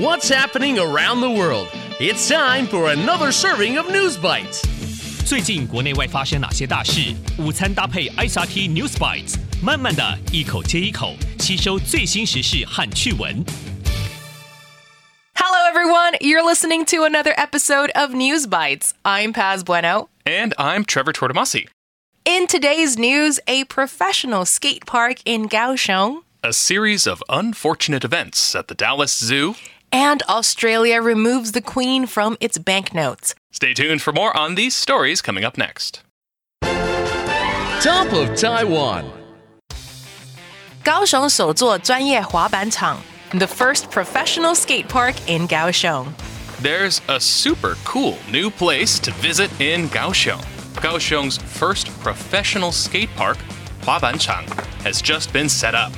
What's happening around the world? It's time for another serving of News Bites. 最近国内外发生哪些大事？午餐搭配 ICRT News Bites，慢慢的一口接一口吸收最新时事和趣闻。Hello everyone, you're listening to another episode of News Bites. I'm Paz Bueno. And I'm Trevor Tortomasi. In today's news, a professional skate park in Kaohsiung a series of unfortunate events at the Dallas Zoo, and Australia removes the Queen from its banknotes. Stay tuned for more on these stories coming up next. Top of Taiwan. 高雄首座专业滑板场 the first professional skate park in Kaohsiung. There's a super cool new place to visit in Kaohsiung. Kaohsiung's first professional skate park, Huabanchang, has just been set up.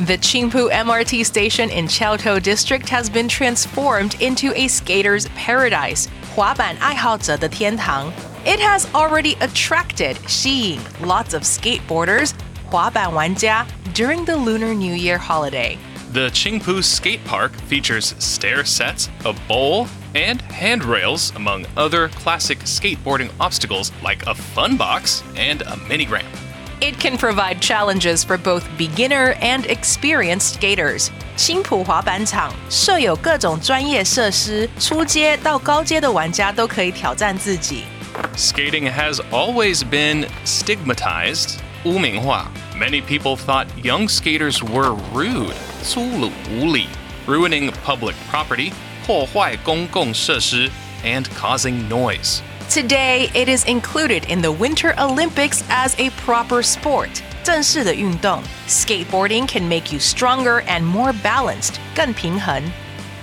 The Qingpu MRT station in Qiaotou District has been transformed into a skater's paradise, 滑板爱好者的天堂. It has already attracted 吸引 lots of skateboarders, 滑板玩家 during the Lunar New Year holiday. The Qingpu Skate Park features stair sets, a bowl, and handrails, among other classic skateboarding obstacles like a fun box and a mini ramp. It can provide challenges for both beginner and experienced skaters. 新浦滑板场设有各种专业设施，初阶到高阶的玩家都可以挑战自己。 Skating has always been stigmatized, 污名化. Many people thought young skaters were rude, 粗鲁无礼, ruining public property, 破坏公共设施, and causing noise. Today, it is included in the Winter Olympics as a proper sport. 正式的运动，skateboarding can make you stronger and more balanced，更平衡。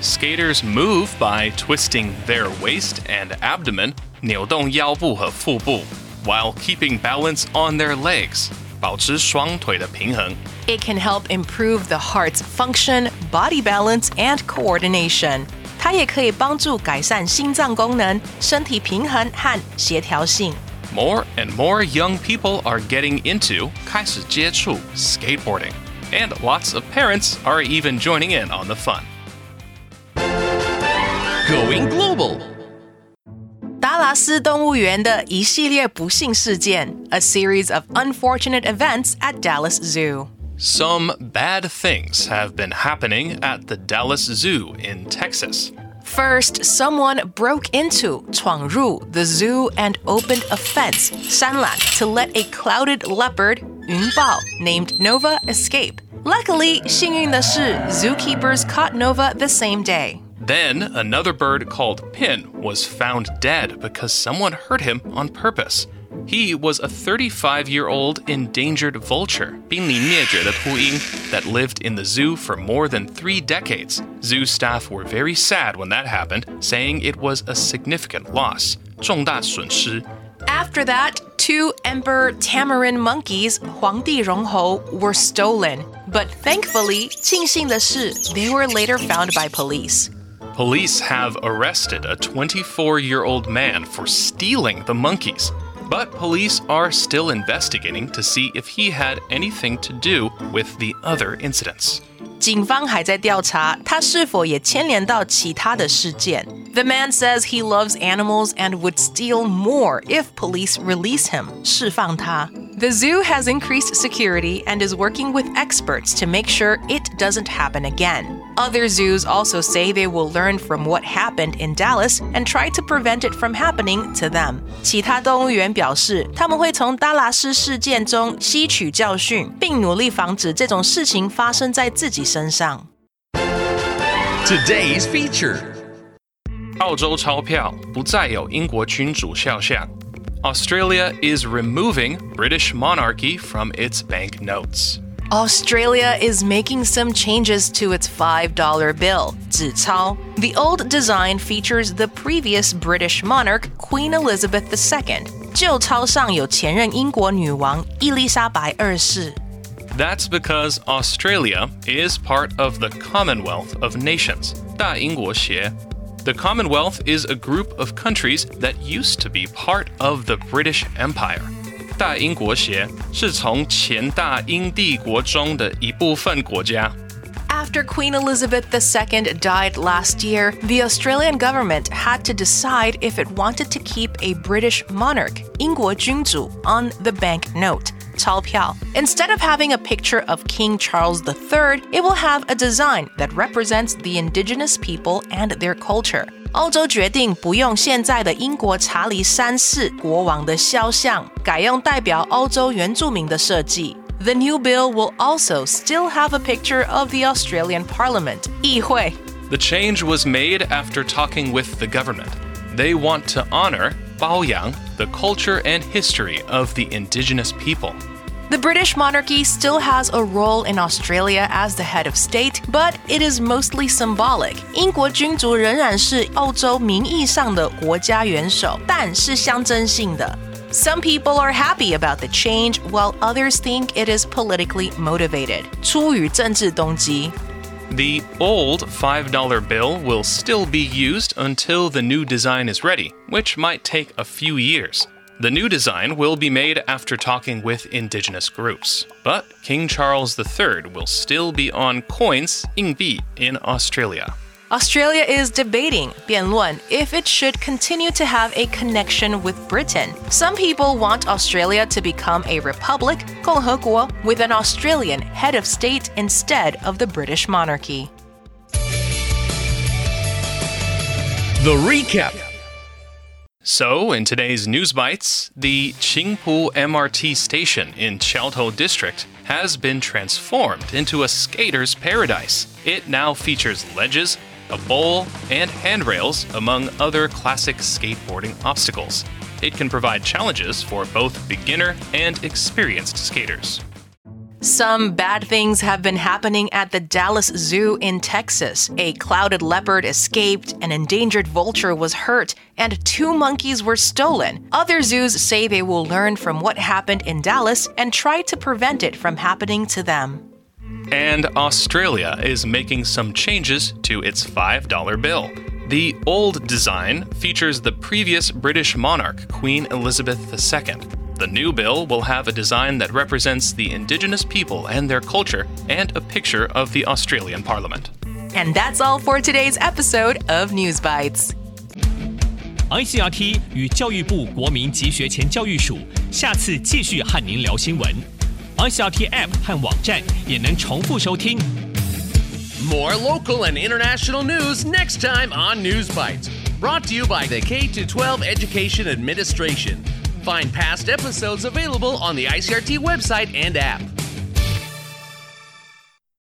Skaters move by twisting their waist and abdomen, 扭动腰部和腹部, while keeping balance on their legs, 保持双腿的平衡. It can help improve the heart's function, body balance, and coordination. 它也可以帮助改善心脏功能、身体平衡和协调性。 More and more young people are getting into 开始接触 skateboarding, and lots of parents are even joining in on the fun. Going global. 达拉斯动物园的一系列不幸事件，a series of unfortunate events at Dallas Zoo. Some bad things have been happening at the Dallas Zoo in Texas. First, someone broke into 闯入 the zoo and opened a fence 栅栏 to let a clouded leopard 云豹 named Nova escape. Luckily, 幸运的是 zookeepers caught Nova the same day. Then another bird called Pin was found dead because someone hurt him on purpose. He was a 35 year old endangered vulture, 濒临灭绝的秃鹰, that lived in the zoo for more than three decades. Zoo staff were very sad when that happened, saying it was a significant loss. 重大损失. After that, two emperor tamarin monkeys 皇帝绒猴 were stolen. But thankfully, 庆幸的是 they were later found by police. Police have arrested a 24 year old man for stealing the monkeys. But police are still investigating to see if he had anything to do with the other incidents. 警方还在调查他是否也牵连到其他的事件。The man says he loves animals and would steal more if police release him. 释放他。 The zoo has increased security and is working with experts to make sure it doesn't happen again. Other zoos also say they will learn from what happened in Dallas and try to prevent it from happening to them. 其他动物园表示，他们会从达拉斯事件中吸取教训，并努力防止这种事情发生在自己身上。 Today's feature. 澳洲钞票不再有英国君主肖像. Australia is removing British monarchy from its banknotes. Australia is making some changes to its $5 bill, 纸钞. The old design features the previous British monarch, Queen Elizabeth II. 旧钞上有前任英国女王伊丽莎白二世。 That's because Australia is part of the Commonwealth of Nations, 大英国协. The Commonwealth is a group of countries that used to be part of the British Empire. 大英国协是从前大英帝国中的一部分国家。 After Queen Elizabeth II died last year, the Australian government had to decide if it wanted to keep a British monarch, 英国君主, on the banknote. 钞票. Instead of having a picture of King Charles III, it will have a design that represents the indigenous people and their culture. 欧洲决定不用现在的英国查理三世国王的肖像，改用代表欧洲原住民的设计。The new bill will also still have a picture of the Australian Parliament, 议会. The change was made after talking with the government. They want to honor Baoyang, the culture and history of the indigenous people. The British monarchy still has a role in Australia as the head of state, but it is mostly symbolic. 英国君主仍然是欧洲名义上的国家元首，但是象征性的。Some people are happy about the change, while others think it is politically motivated. 出于政治动机。The old $5 bill will still be used until the new design is ready, which might take a few years. The new design will be made after talking with indigenous groups, but King Charles III will still be on coins 硬币 in Australia. Australia is debating 辩论 if it should continue to have a connection with Britain. Some people want Australia to become a republic 共和国 with an Australian head of state instead of the British monarchy. The recap. So, in today's News Bites, the Qingpu MRT station in Qiaotou District has been transformed into a skater's paradise. It now features ledges, a bowl, and handrails, among other classic skateboarding obstacles. It can provide challenges for both beginner and experienced skaters. Some bad things have been happening at the Dallas Zoo in Texas. A clouded leopard escaped, an endangered vulture was hurt, and two monkeys were stolen. Other zoos say they will learn from what happened in Dallas and try to prevent it from happening to them. And Australia is making some changes to its $5 bill. The old design features the previous British monarch, Queen Elizabeth II. The new bill will have a design that represents the indigenous people and their culture and a picture of the Australian Parliament. And that's all for today's episode of News Bites. ICRT 与教育部国民及学前教育署下次继续和您聊新闻。ICRT App 和网站也能重复收听。 More local and international news next time on News Bites. Brought to you by the K 12 Education Administration. Find past episodes available on the ICRT website and app.